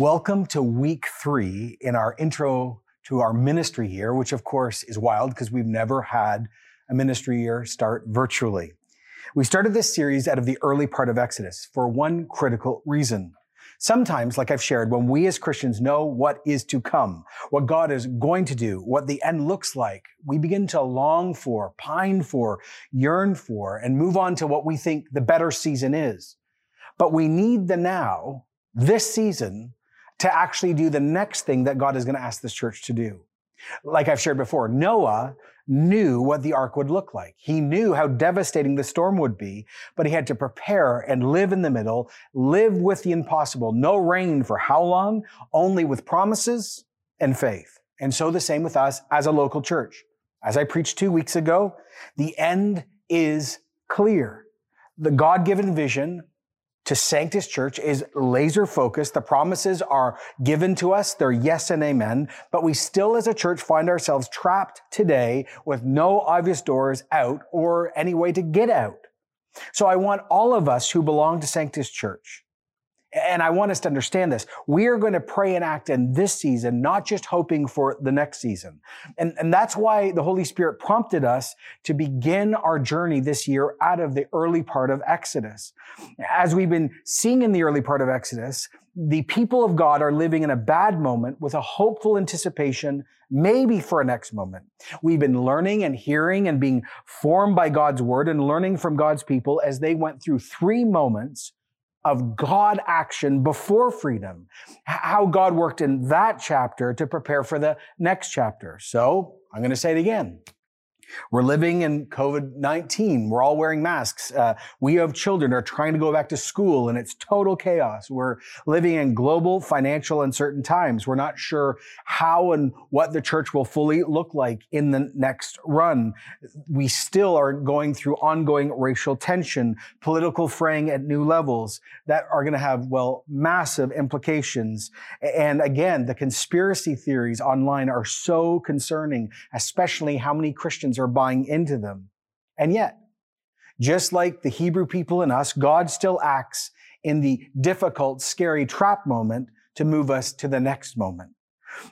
Welcome to week three in our intro to our ministry year, which of course is wild because we've never had a ministry year start virtually. We started this series out of the early part of Exodus for one critical reason. Sometimes, like I've shared, when we as Christians know what is to come, what God is going to do, what the end looks like, we begin to long for, pine for, yearn for, and move on to what we think the better season is. But we need the now, this season, to actually do the next thing that God is going to ask this church to do. Like I've shared before, Noah knew what the ark would look like. He knew how devastating the storm would be, but he had to prepare and live in the middle, live with the impossible. No rain for how long? Only with promises and faith. And so the same with us as a local church. As I preached two weeks ago, the end is clear. The God-given vision to Sanctus Church is laser focused. The promises are given to us. They're yes and amen. But we still as a church find ourselves trapped today with no obvious doors out or any way to get out. So I want all of us who belong to Sanctus Church and I want us to understand this. We are going to pray and act in this season, not just hoping for the next season. And, and that's why the Holy Spirit prompted us to begin our journey this year out of the early part of Exodus. As we've been seeing in the early part of Exodus, the people of God are living in a bad moment with a hopeful anticipation, maybe for a next moment. We've been learning and hearing and being formed by God's word and learning from God's people as they went through three moments of God action before freedom, how God worked in that chapter to prepare for the next chapter. So I'm going to say it again. We're living in COVID-19. We're all wearing masks. Uh, we have children are trying to go back to school and it's total chaos. We're living in global financial uncertain times. We're not sure how and what the church will fully look like in the next run. We still are going through ongoing racial tension, political fraying at new levels that are going to have, well, massive implications. And again, the conspiracy theories online are so concerning, especially how many Christians are buying into them. And yet, just like the Hebrew people and us, God still acts in the difficult, scary trap moment to move us to the next moment.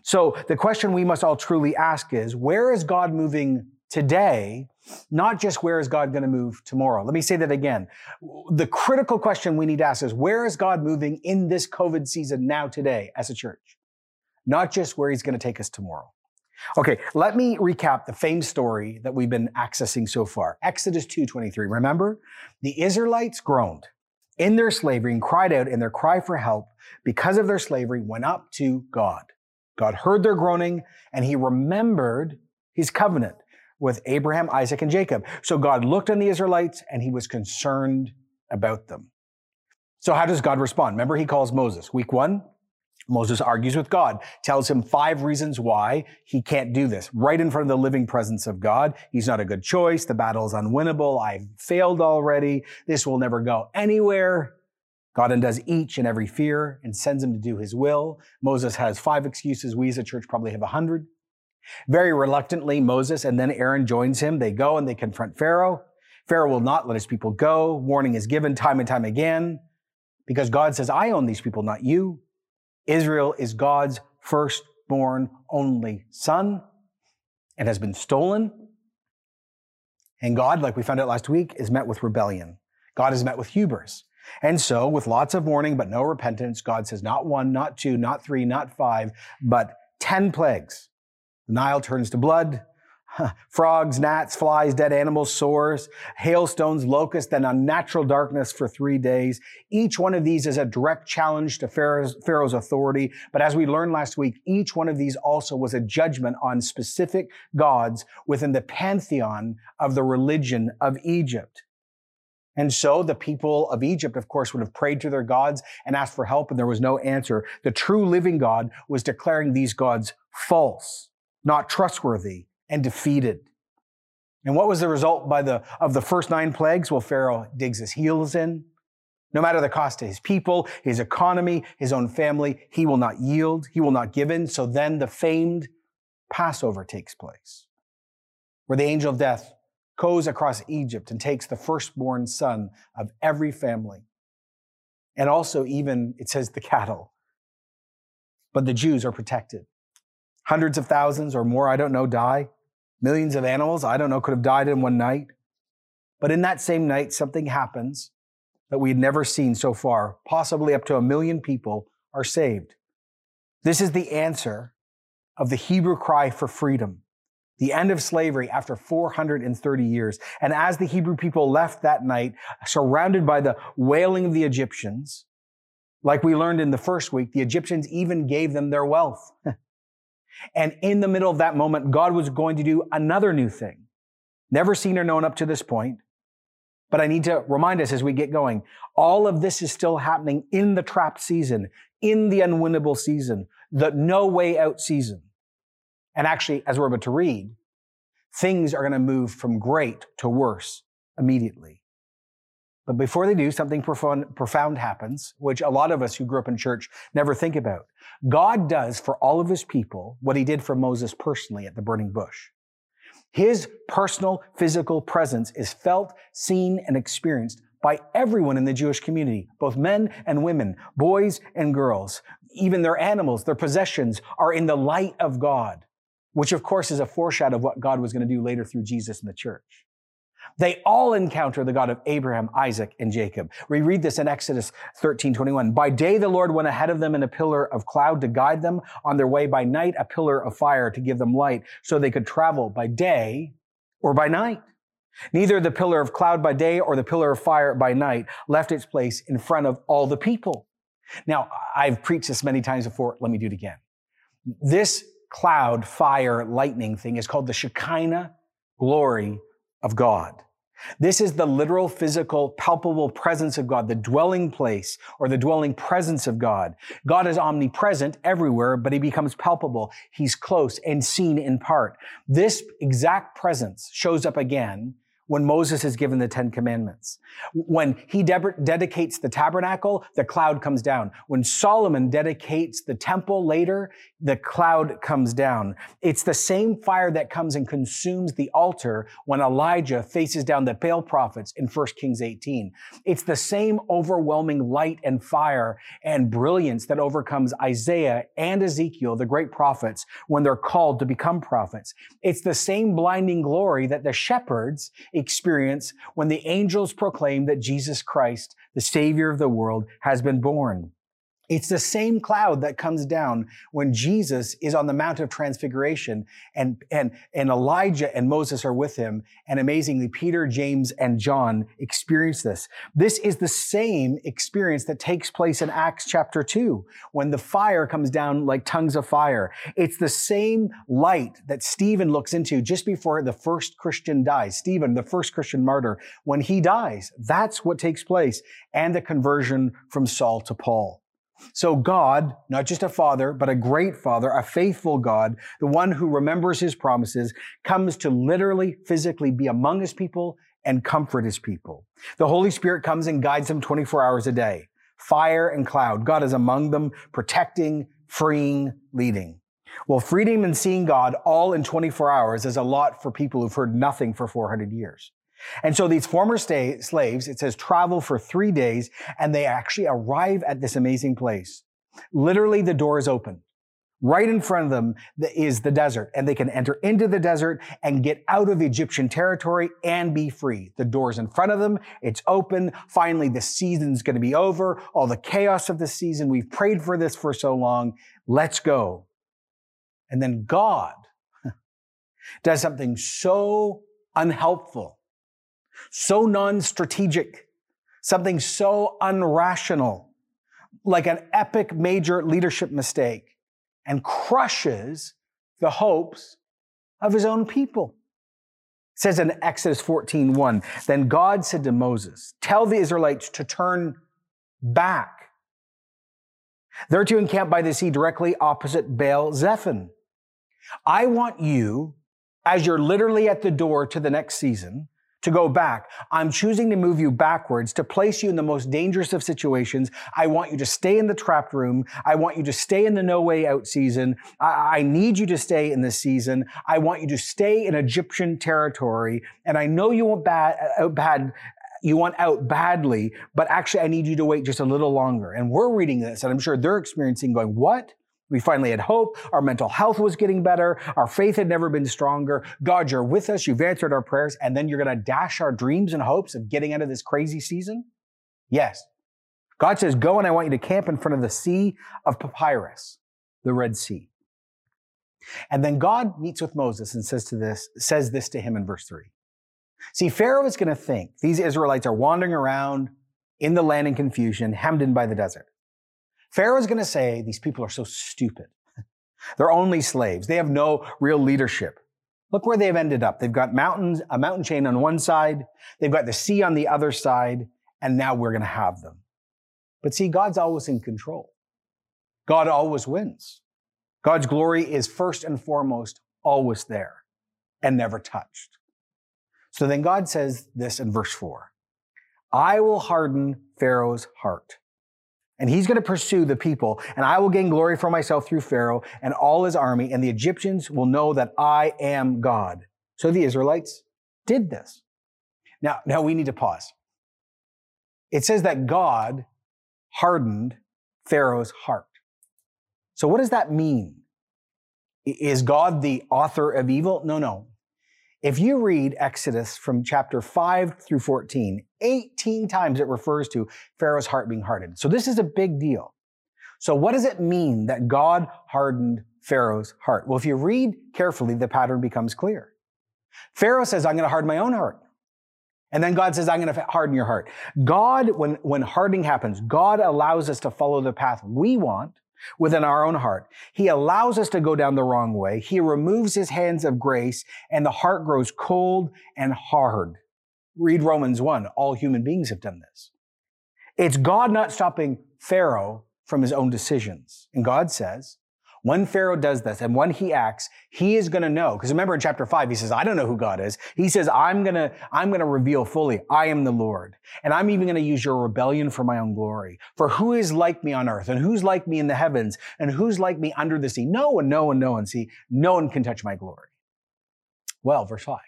So the question we must all truly ask is, where is God moving today? Not just where is God going to move tomorrow? Let me say that again. The critical question we need to ask is, where is God moving in this COVID season now today as a church? Not just where he's going to take us tomorrow. Okay, let me recap the famed story that we've been accessing so far. Exodus 2:23. Remember, the Israelites groaned in their slavery and cried out in their cry for help because of their slavery went up to God. God heard their groaning and he remembered his covenant with Abraham, Isaac, and Jacob. So God looked on the Israelites and he was concerned about them. So how does God respond? Remember, he calls Moses. Week one, Moses argues with God, tells him five reasons why he can't do this, right in front of the living presence of God. He's not a good choice. The battle is unwinnable. I've failed already. This will never go anywhere. God undoes each and every fear and sends him to do his will. Moses has five excuses. We as a church probably have a hundred. Very reluctantly, Moses and then Aaron joins him. They go and they confront Pharaoh. Pharaoh will not let his people go. Warning is given time and time again because God says, I own these people, not you. Israel is God's firstborn only son and has been stolen. And God, like we found out last week, is met with rebellion. God is met with hubris. And so, with lots of warning but no repentance, God says not one, not two, not three, not five, but 10 plagues. The Nile turns to blood. Frogs, gnats, flies, dead animals, sores, hailstones, locusts, and unnatural darkness for three days. Each one of these is a direct challenge to Pharaoh's, Pharaoh's, authority. But as we learned last week, each one of these also was a judgment on specific gods within the pantheon of the religion of Egypt. And so the people of Egypt, of course, would have prayed to their gods and asked for help, and there was no answer. The true living God was declaring these gods false, not trustworthy, and defeated. And what was the result by the, of the first nine plagues? Well, Pharaoh digs his heels in. No matter the cost to his people, his economy, his own family, he will not yield. He will not give in. So then the famed Passover takes place, where the angel of death goes across Egypt and takes the firstborn son of every family. And also, even, it says the cattle. but the Jews are protected. Hundreds of thousands or more, I don't know, die. Millions of animals, I don't know, could have died in one night. But in that same night, something happens that we had never seen so far. Possibly up to a million people are saved. This is the answer of the Hebrew cry for freedom, the end of slavery after 430 years. And as the Hebrew people left that night, surrounded by the wailing of the Egyptians, like we learned in the first week, the Egyptians even gave them their wealth. and in the middle of that moment, God was going to do another new thing, never seen or known up to this point. But I need to remind us as we get going, all of this is still happening in the trapped season, in the unwinnable season, the no way out season. And actually, as we're about to read, things are going to move from great to worse immediately. But before they do, something profound, profound, happens, which a lot of us who grew up in church never think about. God does for all of his people what he did for Moses personally at the burning bush. His personal physical presence is felt, seen, and experienced by everyone in the Jewish community, both men and women, boys and girls. Even their animals, their possessions are in the light of God, which of course is a foreshadow of what God was going to do later through Jesus in the church. They all encounter the God of Abraham, Isaac, and Jacob. We read this in Exodus 13, 21. By day, the Lord went ahead of them in a pillar of cloud to guide them on their way. By night, a pillar of fire to give them light so they could travel by day or by night. Neither the pillar of cloud by day or the pillar of fire by night left its place in front of all the people. Now, I've preached this many times before. Let me do it again. This cloud, fire, lightning thing is called the Shekinah glory of God. This is the literal, physical, palpable presence of God, the dwelling place or the dwelling presence of God. God is omnipresent everywhere, but he becomes palpable. He's close and seen in part. This exact presence shows up again when Moses is given the Ten Commandments. When he de- dedicates the tabernacle, the cloud comes down. When Solomon dedicates the temple later, the cloud comes down. It's the same fire that comes and consumes the altar when Elijah faces down the Baal prophets in 1 Kings 18. It's the same overwhelming light and fire and brilliance that overcomes Isaiah and Ezekiel, the great prophets, when they're called to become prophets. It's the same blinding glory that the shepherds experience when the angels proclaim that Jesus Christ, the Savior of the world, has been born. It's the same cloud that comes down when Jesus is on the Mount of Transfiguration and, and, and Elijah and Moses are with him. And amazingly, Peter, James, and John experience this. This is the same experience that takes place in Acts chapter 2 when the fire comes down like tongues of fire. It's the same light that Stephen looks into just before the first Christian dies. Stephen, the first Christian martyr, when he dies, that's what takes place and the conversion from Saul to Paul. So God, not just a father, but a great father, a faithful God, the one who remembers his promises, comes to literally, physically be among his people and comfort his people. The Holy Spirit comes and guides them 24 hours a day. Fire and cloud. God is among them, protecting, freeing, leading. Well, freedom and seeing God all in 24 hours is a lot for people who've heard nothing for 400 years. And so these former slaves, it says travel for three days and they actually arrive at this amazing place. Literally the door is open. Right in front of them is the desert and they can enter into the desert and get out of Egyptian territory and be free. The door's in front of them. It's open. Finally, the season's going to be over. All the chaos of the season. We've prayed for this for so long. Let's go. And then God does something so unhelpful so non-strategic, something so unrational, like an epic major leadership mistake, and crushes the hopes of his own people. It says in Exodus 14, 1, then God said to Moses, tell the Israelites to turn back. They're to encamp by the sea directly opposite Baal Zephon. I want you, as you're literally at the door to the next season, to go back. I'm choosing to move you backwards to place you in the most dangerous of situations. I want you to stay in the trapped room. I want you to stay in the no way out season. I, I need you to stay in this season. I want you to stay in Egyptian territory. And I know you want bad, uh, out bad, you want out badly, but actually I need you to wait just a little longer. And we're reading this and I'm sure they're experiencing going, what? We finally had hope. Our mental health was getting better. Our faith had never been stronger. God, you're with us. You've answered our prayers. And then you're going to dash our dreams and hopes of getting out of this crazy season? Yes. God says, go and I want you to camp in front of the sea of papyrus, the Red Sea. And then God meets with Moses and says to this, says this to him in verse three. See, Pharaoh is going to think these Israelites are wandering around in the land in confusion, hemmed in by the desert. Pharaoh is going to say, these people are so stupid. They're only slaves. They have no real leadership. Look where they've ended up. They've got mountains, a mountain chain on one side. They've got the sea on the other side. And now we're going to have them. But see, God's always in control. God always wins. God's glory is first and foremost always there and never touched. So then God says this in verse four. I will harden Pharaoh's heart and he's going to pursue the people and I will gain glory for myself through Pharaoh and all his army and the Egyptians will know that I am God. So the Israelites did this. Now, now we need to pause. It says that God hardened Pharaoh's heart. So what does that mean? Is God the author of evil? No, no. If you read Exodus from chapter 5 through 14, 18 times it refers to Pharaoh's heart being hardened. So this is a big deal. So what does it mean that God hardened Pharaoh's heart? Well, if you read carefully, the pattern becomes clear. Pharaoh says, I'm going to harden my own heart. And then God says, I'm going to harden your heart. God, when, when hardening happens, God allows us to follow the path we want within our own heart. He allows us to go down the wrong way. He removes his hands of grace and the heart grows cold and hard. Read Romans 1. All human beings have done this. It's God not stopping Pharaoh from his own decisions. And God says, when Pharaoh does this and when he acts, he is going to know. Because remember in chapter five, he says, I don't know who God is. He says, I'm going to, I'm going to reveal fully, I am the Lord. And I'm even going to use your rebellion for my own glory. For who is like me on earth and who's like me in the heavens and who's like me under the sea? No one, no one, no one. See, no one can touch my glory. Well, verse five.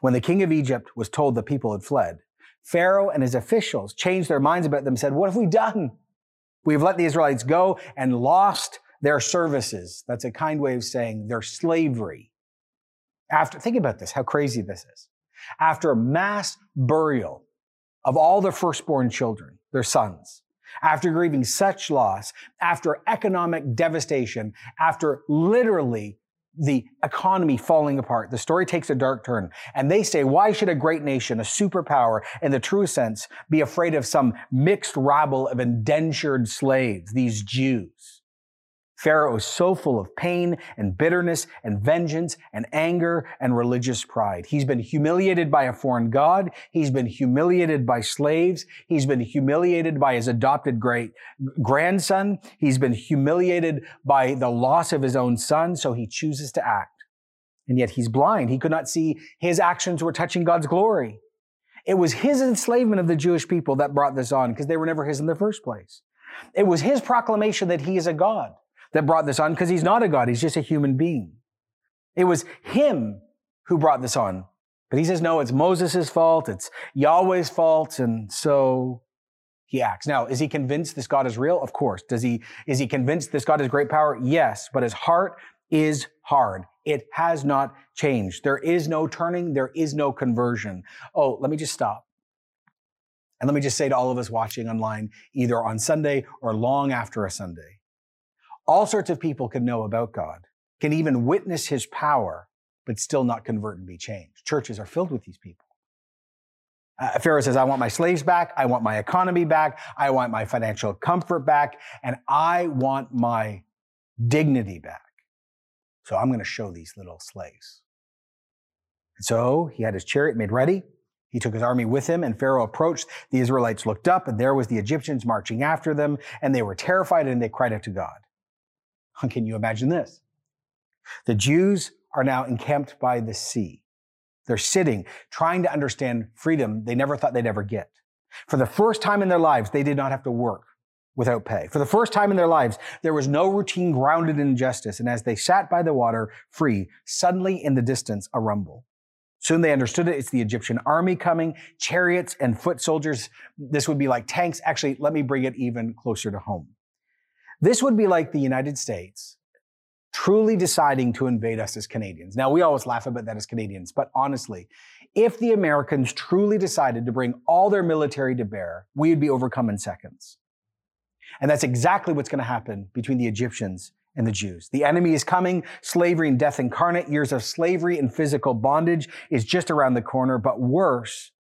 When the king of Egypt was told the people had fled, Pharaoh and his officials changed their minds about them, and said, what have we done? We've let the Israelites go and lost their services. That's a kind way of saying their slavery. After, think about this, how crazy this is. After mass burial of all their firstborn children, their sons, after grieving such loss, after economic devastation, after literally the economy falling apart. The story takes a dark turn. And they say, why should a great nation, a superpower in the true sense, be afraid of some mixed rabble of indentured slaves, these Jews? Pharaoh is so full of pain and bitterness and vengeance and anger and religious pride. He's been humiliated by a foreign God. He's been humiliated by slaves. He's been humiliated by his adopted great grandson. He's been humiliated by the loss of his own son. So he chooses to act. And yet he's blind. He could not see his actions were touching God's glory. It was his enslavement of the Jewish people that brought this on because they were never his in the first place. It was his proclamation that he is a God that brought this on because he's not a God. He's just a human being. It was him who brought this on. But he says, no, it's Moses' fault. It's Yahweh's fault. And so he acts. Now, is he convinced this God is real? Of course. Does he, is he convinced this God has great power? Yes. But his heart is hard. It has not changed. There is no turning. There is no conversion. Oh, let me just stop. And let me just say to all of us watching online, either on Sunday or long after a Sunday, all sorts of people can know about God, can even witness his power, but still not convert and be changed. Churches are filled with these people. Uh, Pharaoh says, I want my slaves back. I want my economy back. I want my financial comfort back. And I want my dignity back. So I'm going to show these little slaves. And so he had his chariot made ready. He took his army with him, and Pharaoh approached. The Israelites looked up, and there was the Egyptians marching after them, and they were terrified, and they cried out to God. Can you imagine this? The Jews are now encamped by the sea. They're sitting, trying to understand freedom they never thought they'd ever get. For the first time in their lives, they did not have to work without pay. For the first time in their lives, there was no routine grounded in justice. And as they sat by the water, free, suddenly in the distance, a rumble. Soon they understood it. It's the Egyptian army coming, chariots and foot soldiers. This would be like tanks. Actually, let me bring it even closer to home. This would be like the United States truly deciding to invade us as Canadians. Now, we always laugh about that as Canadians, but honestly, if the Americans truly decided to bring all their military to bear, we would be overcome in seconds. And that's exactly what's going to happen between the Egyptians and the Jews. The enemy is coming. Slavery and death incarnate. Years of slavery and physical bondage is just around the corner. But worse,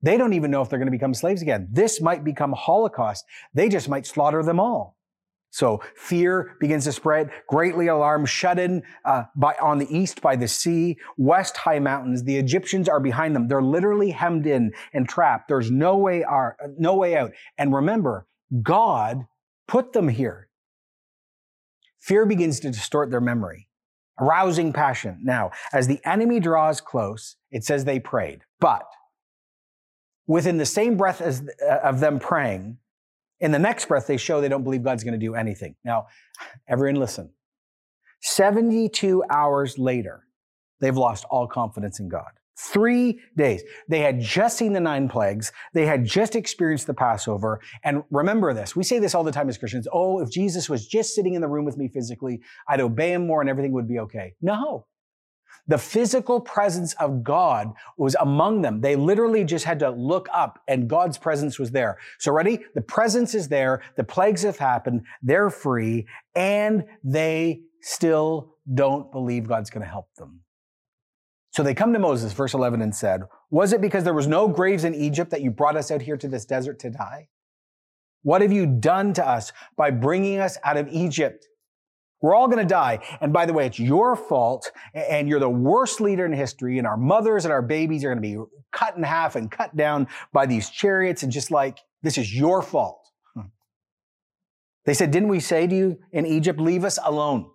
they don't even know if they're going to become slaves again. This might become Holocaust. They just might slaughter them all. So fear begins to spread. Greatly alarmed, shut in uh, by on the east by the sea, west high mountains. The Egyptians are behind them. They're literally hemmed in and trapped. There's no way out. No way out. And remember, God put them here. Fear begins to distort their memory, arousing passion. Now, as the enemy draws close, it says they prayed. But within the same breath as uh, of them praying, in the next breath, they show they don't believe God's going to do anything. Now, everyone listen. 72 hours later, they've lost all confidence in God. Three days. They had just seen the nine plagues. They had just experienced the Passover. And remember this. We say this all the time as Christians. Oh, if Jesus was just sitting in the room with me physically, I'd obey him more and everything would be okay. No. The physical presence of God was among them. They literally just had to look up and God's presence was there. So ready? The presence is there. The plagues have happened. They're free and they still don't believe God's going to help them. So they come to Moses, verse 11, and said, Was it because there was no graves in Egypt that you brought us out here to this desert to die? What have you done to us by bringing us out of Egypt? We're all going to die. And by the way, it's your fault and you're the worst leader in history and our mothers and our babies are going to be cut in half and cut down by these chariots and just like, this is your fault. Hmm. They said, didn't we say to you in Egypt, leave us alone?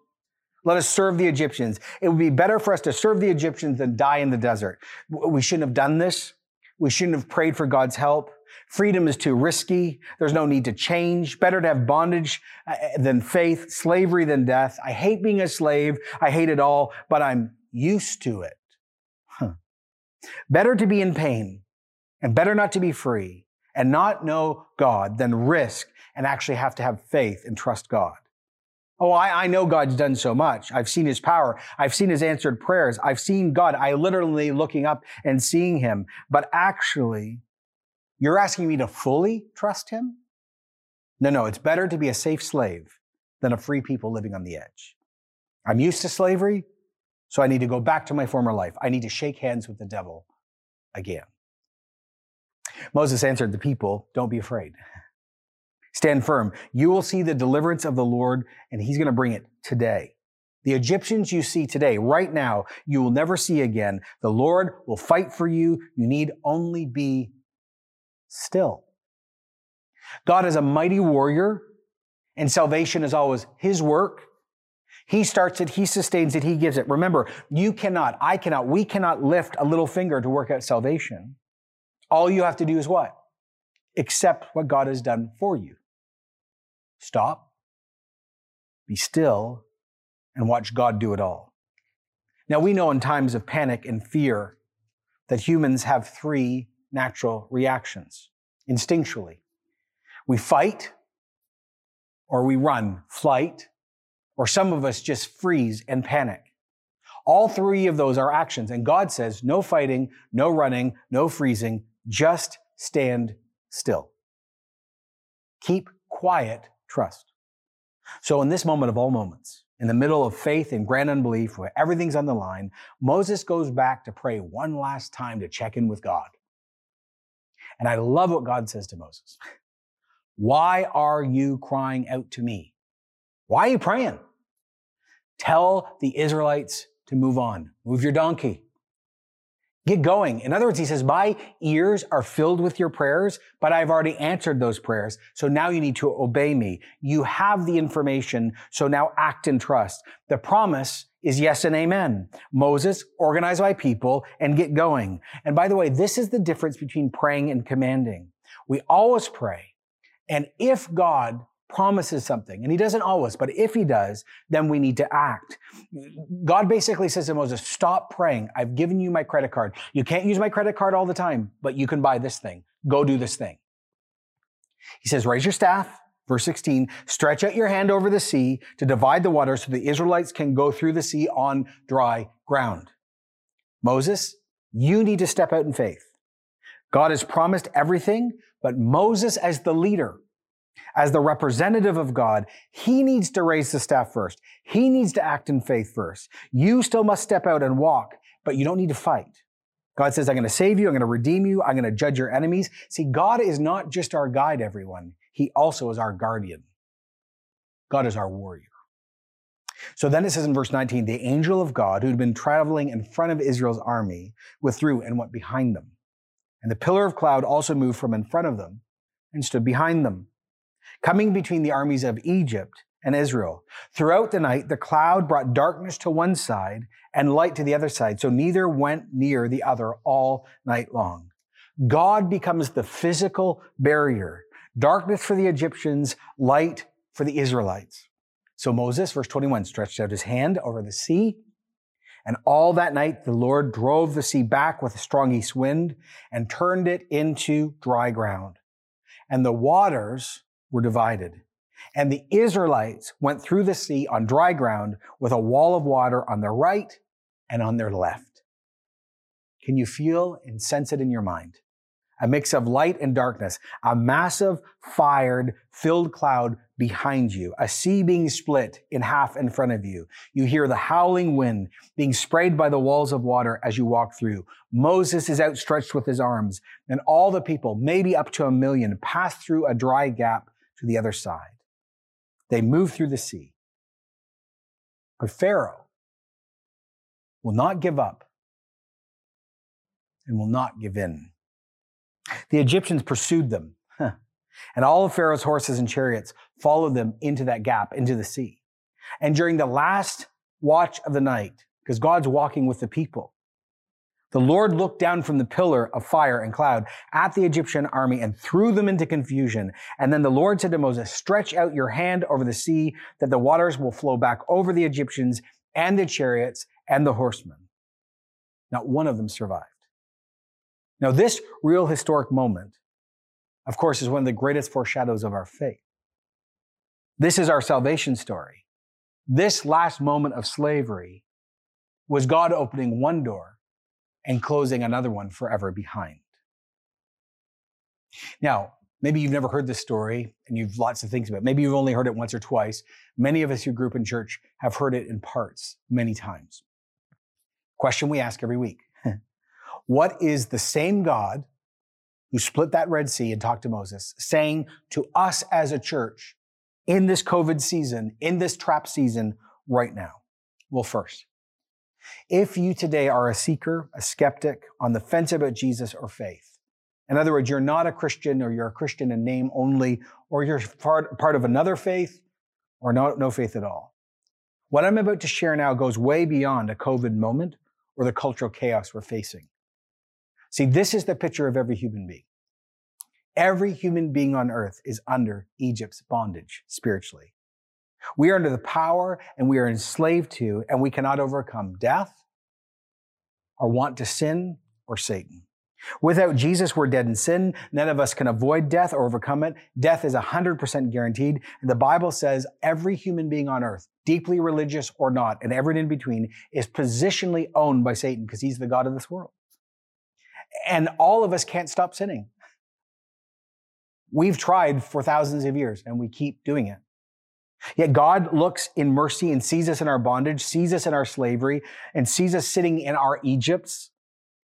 Let us serve the Egyptians. It would be better for us to serve the Egyptians than die in the desert. We shouldn't have done this. We shouldn't have prayed for God's help. Freedom is too risky. There's no need to change. Better to have bondage uh, than faith, slavery than death. I hate being a slave. I hate it all, but I'm used to it. Huh. Better to be in pain and better not to be free and not know God than risk and actually have to have faith and trust God. Oh, I, I, know God's done so much. I've seen his power. I've seen his answered prayers. I've seen God. I literally looking up and seeing him. But actually, you're asking me to fully trust him? No, no, it's better to be a safe slave than a free people living on the edge. I'm used to slavery, so I need to go back to my former life. I need to shake hands with the devil again. Moses answered the people, Don't be afraid. Stand firm. You will see the deliverance of the Lord, and He's going to bring it today. The Egyptians you see today, right now, you will never see again. The Lord will fight for you. You need only be still. God is a mighty warrior, and salvation is always His work. He starts it, He sustains it, He gives it. Remember, you cannot, I cannot, we cannot lift a little finger to work out salvation. All you have to do is what? Accept what God has done for you. Stop, be still, and watch God do it all. Now, we know in times of panic and fear that humans have three natural reactions instinctually. We fight, or we run, flight, or some of us just freeze and panic. All three of those are actions. And God says, no fighting, no running, no freezing, just stand still. Keep quiet trust. So in this moment of all moments, in the middle of faith and grand unbelief where everything's on the line, Moses goes back to pray one last time to check in with God. And I love what God says to Moses. Why are you crying out to me? Why are you praying? Tell the Israelites to move on. Move your donkey. Get going. In other words, he says, my ears are filled with your prayers, but I've already answered those prayers. So now you need to obey me. You have the information. So now act in trust. The promise is yes and amen. Moses, organize my people and get going. And by the way, this is the difference between praying and commanding. We always pray. And if God promises something, and he doesn't always, but if he does, then we need to act. God basically says to Moses, stop praying. I've given you my credit card. You can't use my credit card all the time, but you can buy this thing. Go do this thing. He says, raise your staff Verse 16, stretch out your hand over the sea to divide the water so the Israelites can go through the sea on dry ground. Moses, you need to step out in faith. God has promised everything, but Moses as the leader, as the representative of God, he needs to raise the staff first. He needs to act in faith first. You still must step out and walk, but you don't need to fight. God says, I'm going to save you. I'm going to redeem you. I'm going to judge your enemies. See, God is not just our guide, everyone. He also is our guardian. God is our warrior. So then it says in verse 19, the angel of God who had been traveling in front of Israel's army withdrew and went behind them. And the pillar of cloud also moved from in front of them and stood behind them, coming between the armies of Egypt and Israel. Throughout the night, the cloud brought darkness to one side and light to the other side. So neither went near the other all night long. God becomes the physical barrier darkness for the Egyptians, light for the Israelites. So Moses, verse 21, stretched out his hand over the sea. And all that night, the Lord drove the sea back with a strong east wind and turned it into dry ground. And the waters were divided. And the Israelites went through the sea on dry ground with a wall of water on their right and on their left. Can you feel and sense it in your mind? A mix of light and darkness, a massive, fired, filled cloud behind you, a sea being split in half in front of you. You hear the howling wind being sprayed by the walls of water as you walk through. Moses is outstretched with his arms, and all the people, maybe up to a million, pass through a dry gap to the other side. They move through the sea. But Pharaoh will not give up and will not give in. The Egyptians pursued them, and all of Pharaoh's horses and chariots followed them into that gap, into the sea. And during the last watch of the night, because God's walking with the people, the Lord looked down from the pillar of fire and cloud at the Egyptian army and threw them into confusion. And then the Lord said to Moses, stretch out your hand over the sea that the waters will flow back over the Egyptians and the chariots and the horsemen. Not one of them survived. Now, this real historic moment, of course, is one of the greatest foreshadows of our faith. This is our salvation story. This last moment of slavery was God opening one door and closing another one forever behind. Now, maybe you've never heard this story and you've lots of things about it. Maybe you've only heard it once or twice. Many of us who grew up in church have heard it in parts many times. Question we ask every week what is the same God who split that Red Sea and talked to Moses saying to us as a church in this COVID season, in this trap season right now? Well, first, if you today are a seeker, a skeptic, on the fence about Jesus or faith, in other words, you're not a Christian or you're a Christian in name only, or you're part, part of another faith or no, no faith at all. What I'm about to share now goes way beyond a COVID moment or the cultural chaos we're facing. See, this is the picture of every human being. Every human being on earth is under Egypt's bondage spiritually. We are under the power and we are enslaved to, and we cannot overcome death or want to sin or Satan. Without Jesus, we're dead in sin. None of us can avoid death or overcome it. Death is 100% guaranteed. And the Bible says every human being on earth, deeply religious or not, and everything in between, is positionally owned by Satan because he's the God of this world. And all of us can't stop sinning. We've tried for thousands of years and we keep doing it. Yet God looks in mercy and sees us in our bondage, sees us in our slavery, and sees us sitting in our Egypts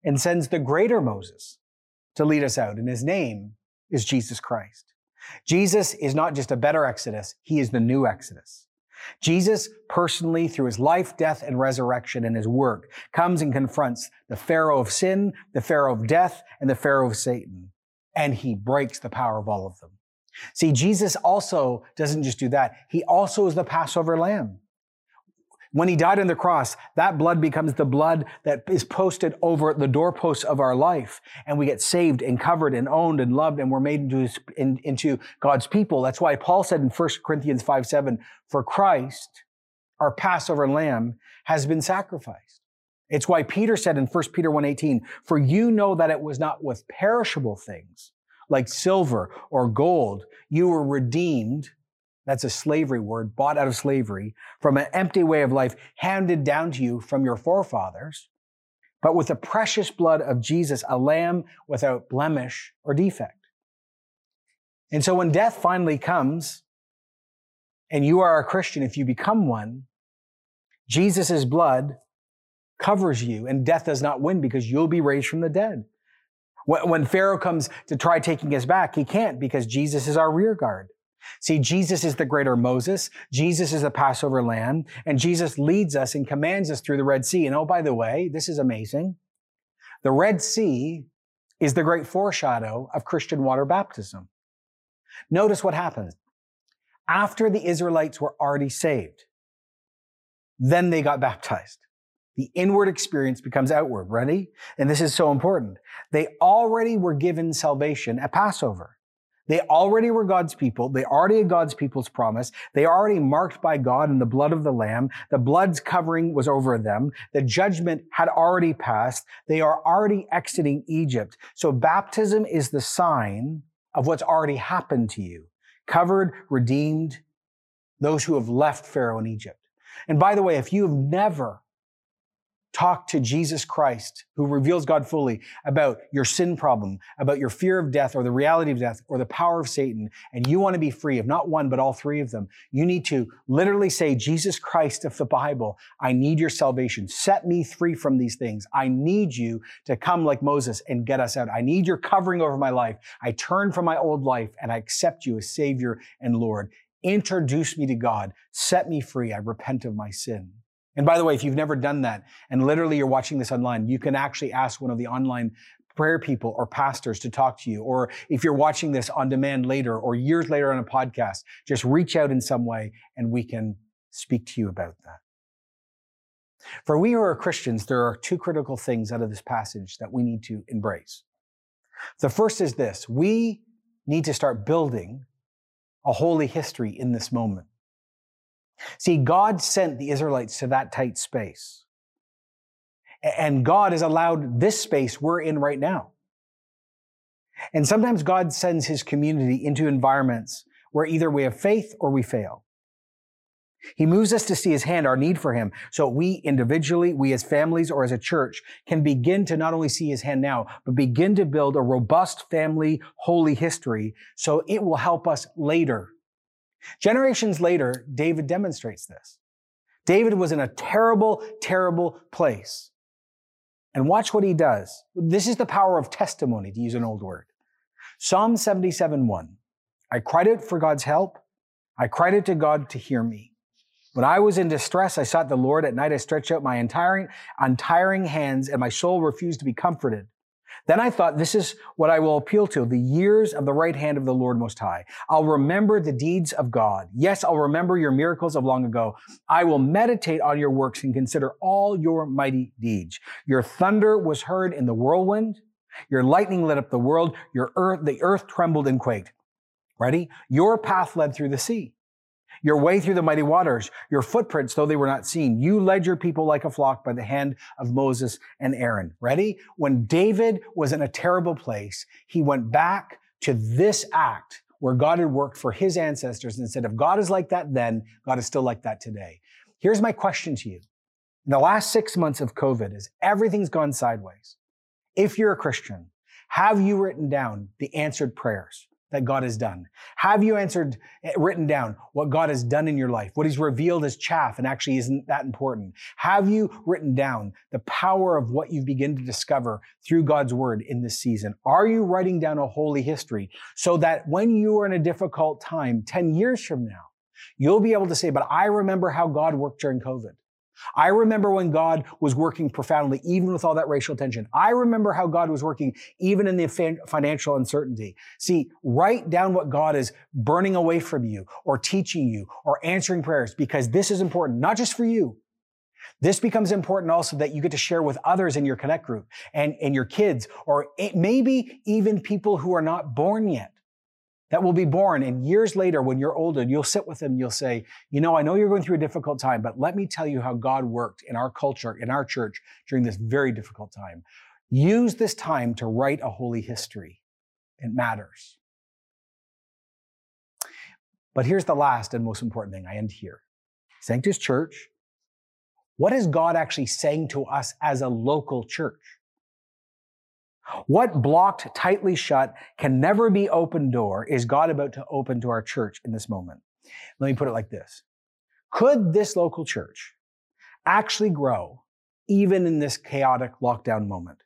and sends the greater Moses to lead us out. And his name is Jesus Christ. Jesus is not just a better Exodus, he is the new Exodus. Jesus personally, through his life, death, and resurrection and his work, comes and confronts the Pharaoh of sin, the Pharaoh of death, and the Pharaoh of Satan. And he breaks the power of all of them. See, Jesus also doesn't just do that. He also is the Passover lamb. When he died on the cross, that blood becomes the blood that is posted over the doorposts of our life. And we get saved and covered and owned and loved and we're made into, in, into God's people. That's why Paul said in 1 Corinthians 5, 7, for Christ, our Passover lamb, has been sacrificed. It's why Peter said in 1 Peter 1, 18, for you know that it was not with perishable things, like silver or gold. You were redeemed. That's a slavery word, bought out of slavery from an empty way of life handed down to you from your forefathers, but with the precious blood of Jesus, a lamb without blemish or defect. And so when death finally comes, and you are a Christian if you become one, Jesus' blood covers you and death does not win because you'll be raised from the dead. When Pharaoh comes to try taking us back, he can't because Jesus is our rear guard. See, Jesus is the greater Moses. Jesus is the Passover lamb and Jesus leads us and commands us through the Red Sea. And oh, by the way, this is amazing. The Red Sea is the great foreshadow of Christian water baptism. Notice what happens. After the Israelites were already saved, then they got baptized. The inward experience becomes outward. Ready? And this is so important. They already were given salvation at Passover. They already were God's people. They already had God's people's promise. They already marked by God in the blood of the Lamb. The blood's covering was over them. The judgment had already passed. They are already exiting Egypt. So baptism is the sign of what's already happened to you. Covered, redeemed, those who have left Pharaoh in Egypt. And by the way, if you have never talk to Jesus Christ, who reveals God fully about your sin problem, about your fear of death or the reality of death or the power of Satan, and you want to be free of not one, but all three of them, you need to literally say, Jesus Christ of the Bible, I need your salvation. Set me free from these things. I need you to come like Moses and get us out. I need your covering over my life. I turn from my old life and I accept you as Savior and Lord. Introduce me to God. Set me free. I repent of my sin. And by the way, if you've never done that and literally you're watching this online, you can actually ask one of the online prayer people or pastors to talk to you. Or if you're watching this on demand later or years later on a podcast, just reach out in some way and we can speak to you about that. For we who are Christians, there are two critical things out of this passage that we need to embrace. The first is this. We need to start building a holy history in this moment. See, God sent the Israelites to that tight space. And God has allowed this space we're in right now. And sometimes God sends his community into environments where either we have faith or we fail. He moves us to see his hand, our need for him. So we individually, we as families or as a church can begin to not only see his hand now, but begin to build a robust family, holy history. So it will help us later Generations later, David demonstrates this. David was in a terrible, terrible place. And watch what he does. This is the power of testimony, to use an old word. Psalm 77 1. I cried out for God's help. I cried out to God to hear me. When I was in distress, I sought the Lord. At night, I stretched out my untiring, untiring hands, and my soul refused to be comforted. Then I thought, this is what I will appeal to, the years of the right hand of the Lord Most High. I'll remember the deeds of God. Yes, I'll remember your miracles of long ago. I will meditate on your works and consider all your mighty deeds. Your thunder was heard in the whirlwind. Your lightning lit up the world. Your earth, the earth trembled and quaked. Ready? Your path led through the sea your way through the mighty waters, your footprints, though they were not seen. You led your people like a flock by the hand of Moses and Aaron. Ready? When David was in a terrible place, he went back to this act where God had worked for his ancestors and said, if God is like that then, God is still like that today. Here's my question to you. In the last six months of COVID, as everything's gone sideways, if you're a Christian, have you written down the answered prayers? That God has done? Have you answered, eh, written down what God has done in your life? What he's revealed as chaff and actually isn't that important? Have you written down the power of what you've begun to discover through God's word in this season? Are you writing down a holy history so that when you are in a difficult time 10 years from now, you'll be able to say, but I remember how God worked during COVID. I remember when God was working profoundly, even with all that racial tension. I remember how God was working even in the financial uncertainty. See, write down what God is burning away from you or teaching you or answering prayers because this is important, not just for you. This becomes important also that you get to share with others in your connect group and, and your kids or eh, maybe even people who are not born yet that will be born. And years later, when you're older, you'll sit with them, you'll say, You know, I know you're going through a difficult time, but let me tell you how God worked in our culture, in our church during this very difficult time. Use this time to write a holy history. It matters. But here's the last and most important thing. I end here. Sanctus Church, what is God actually saying to us as a local church? What blocked, tightly shut, can never be open door is God about to open to our church in this moment? Let me put it like this. Could this local church actually grow even in this chaotic lockdown moment?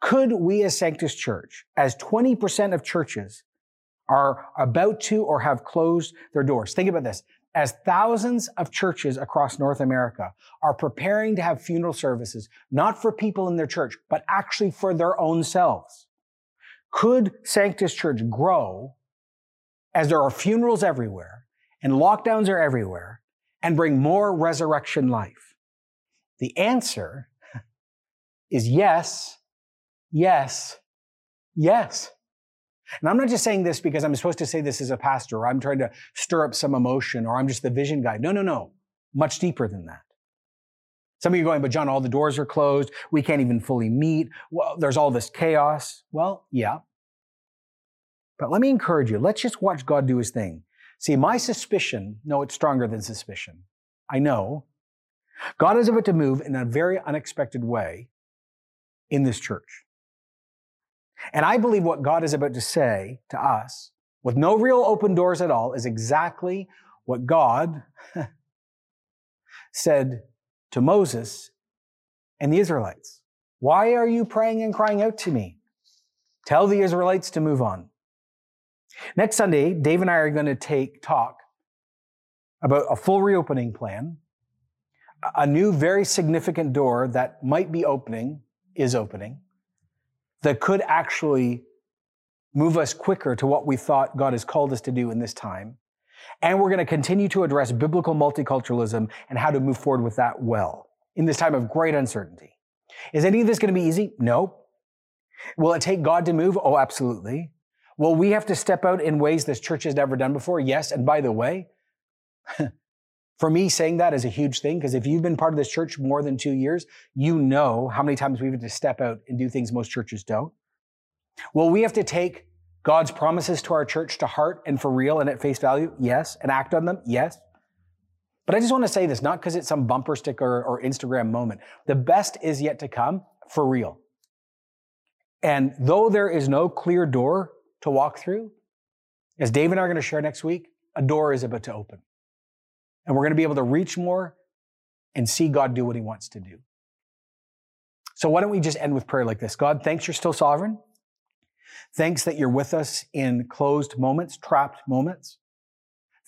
Could we as Sanctus Church, as 20% of churches are about to or have closed their doors, think about this. As thousands of churches across North America are preparing to have funeral services, not for people in their church, but actually for their own selves, could Sanctus Church grow as there are funerals everywhere and lockdowns are everywhere and bring more resurrection life? The answer is yes, yes, yes. And I'm not just saying this because I'm supposed to say this as a pastor, or I'm trying to stir up some emotion, or I'm just the vision guy. No, no, no. Much deeper than that. Some of you are going, but John, all the doors are closed. We can't even fully meet. Well, there's all this chaos. Well, yeah. But let me encourage you. Let's just watch God do his thing. See, my suspicion, no, it's stronger than suspicion. I know God is about to move in a very unexpected way in this church. And I believe what God is about to say to us, with no real open doors at all, is exactly what God said to Moses and the Israelites. Why are you praying and crying out to me? Tell the Israelites to move on. Next Sunday, Dave and I are going to take talk about a full reopening plan, a new, very significant door that might be opening, is opening, that could actually move us quicker to what we thought God has called us to do in this time. And we're going to continue to address biblical multiculturalism and how to move forward with that well in this time of great uncertainty. Is any of this going to be easy? No. Will it take God to move? Oh, absolutely. Will we have to step out in ways this church has never done before? Yes. And by the way, for me, saying that is a huge thing because if you've been part of this church more than two years, you know how many times we've had to step out and do things most churches don't. Well, we have to take God's promises to our church to heart and for real and at face value? Yes. And act on them? Yes. But I just want to say this, not because it's some bumper sticker or Instagram moment. The best is yet to come for real. And though there is no clear door to walk through, as Dave and I are going to share next week, a door is about to open. And we're going to be able to reach more and see God do what he wants to do. So why don't we just end with prayer like this? God, thanks you're still sovereign. Thanks that you're with us in closed moments, trapped moments.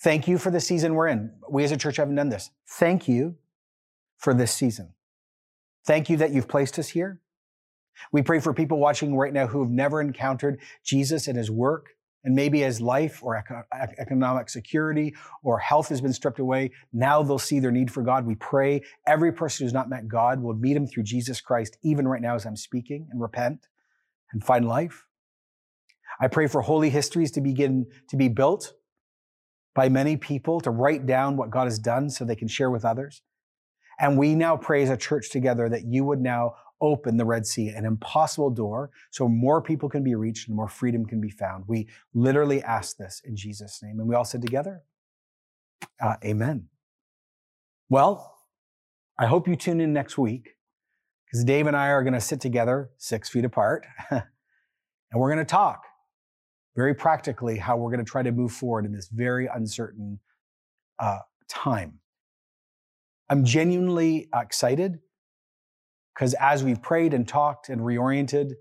Thank you for the season we're in. We as a church haven't done this. Thank you for this season. Thank you that you've placed us here. We pray for people watching right now who have never encountered Jesus and his work and maybe as life or eco- economic security or health has been stripped away, now they'll see their need for God. We pray every person who's not met God will meet him through Jesus Christ, even right now as I'm speaking, and repent and find life. I pray for holy histories to begin to be built by many people to write down what God has done so they can share with others. And we now pray as a church together that you would now open the Red Sea, an impossible door, so more people can be reached and more freedom can be found. We literally ask this in Jesus' name. And we all said together, uh, Amen. Well, I hope you tune in next week because Dave and I are going to sit together six feet apart and we're going to talk very practically how we're going to try to move forward in this very uncertain uh, time. I'm genuinely excited because as we've prayed and talked and reoriented,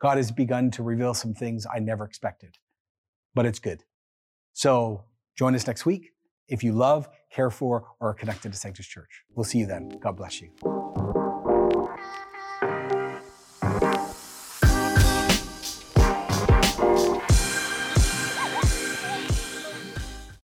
God has begun to reveal some things I never expected. But it's good. So join us next week if you love, care for, or are connected to Sanctus Church. We'll see you then. God bless you.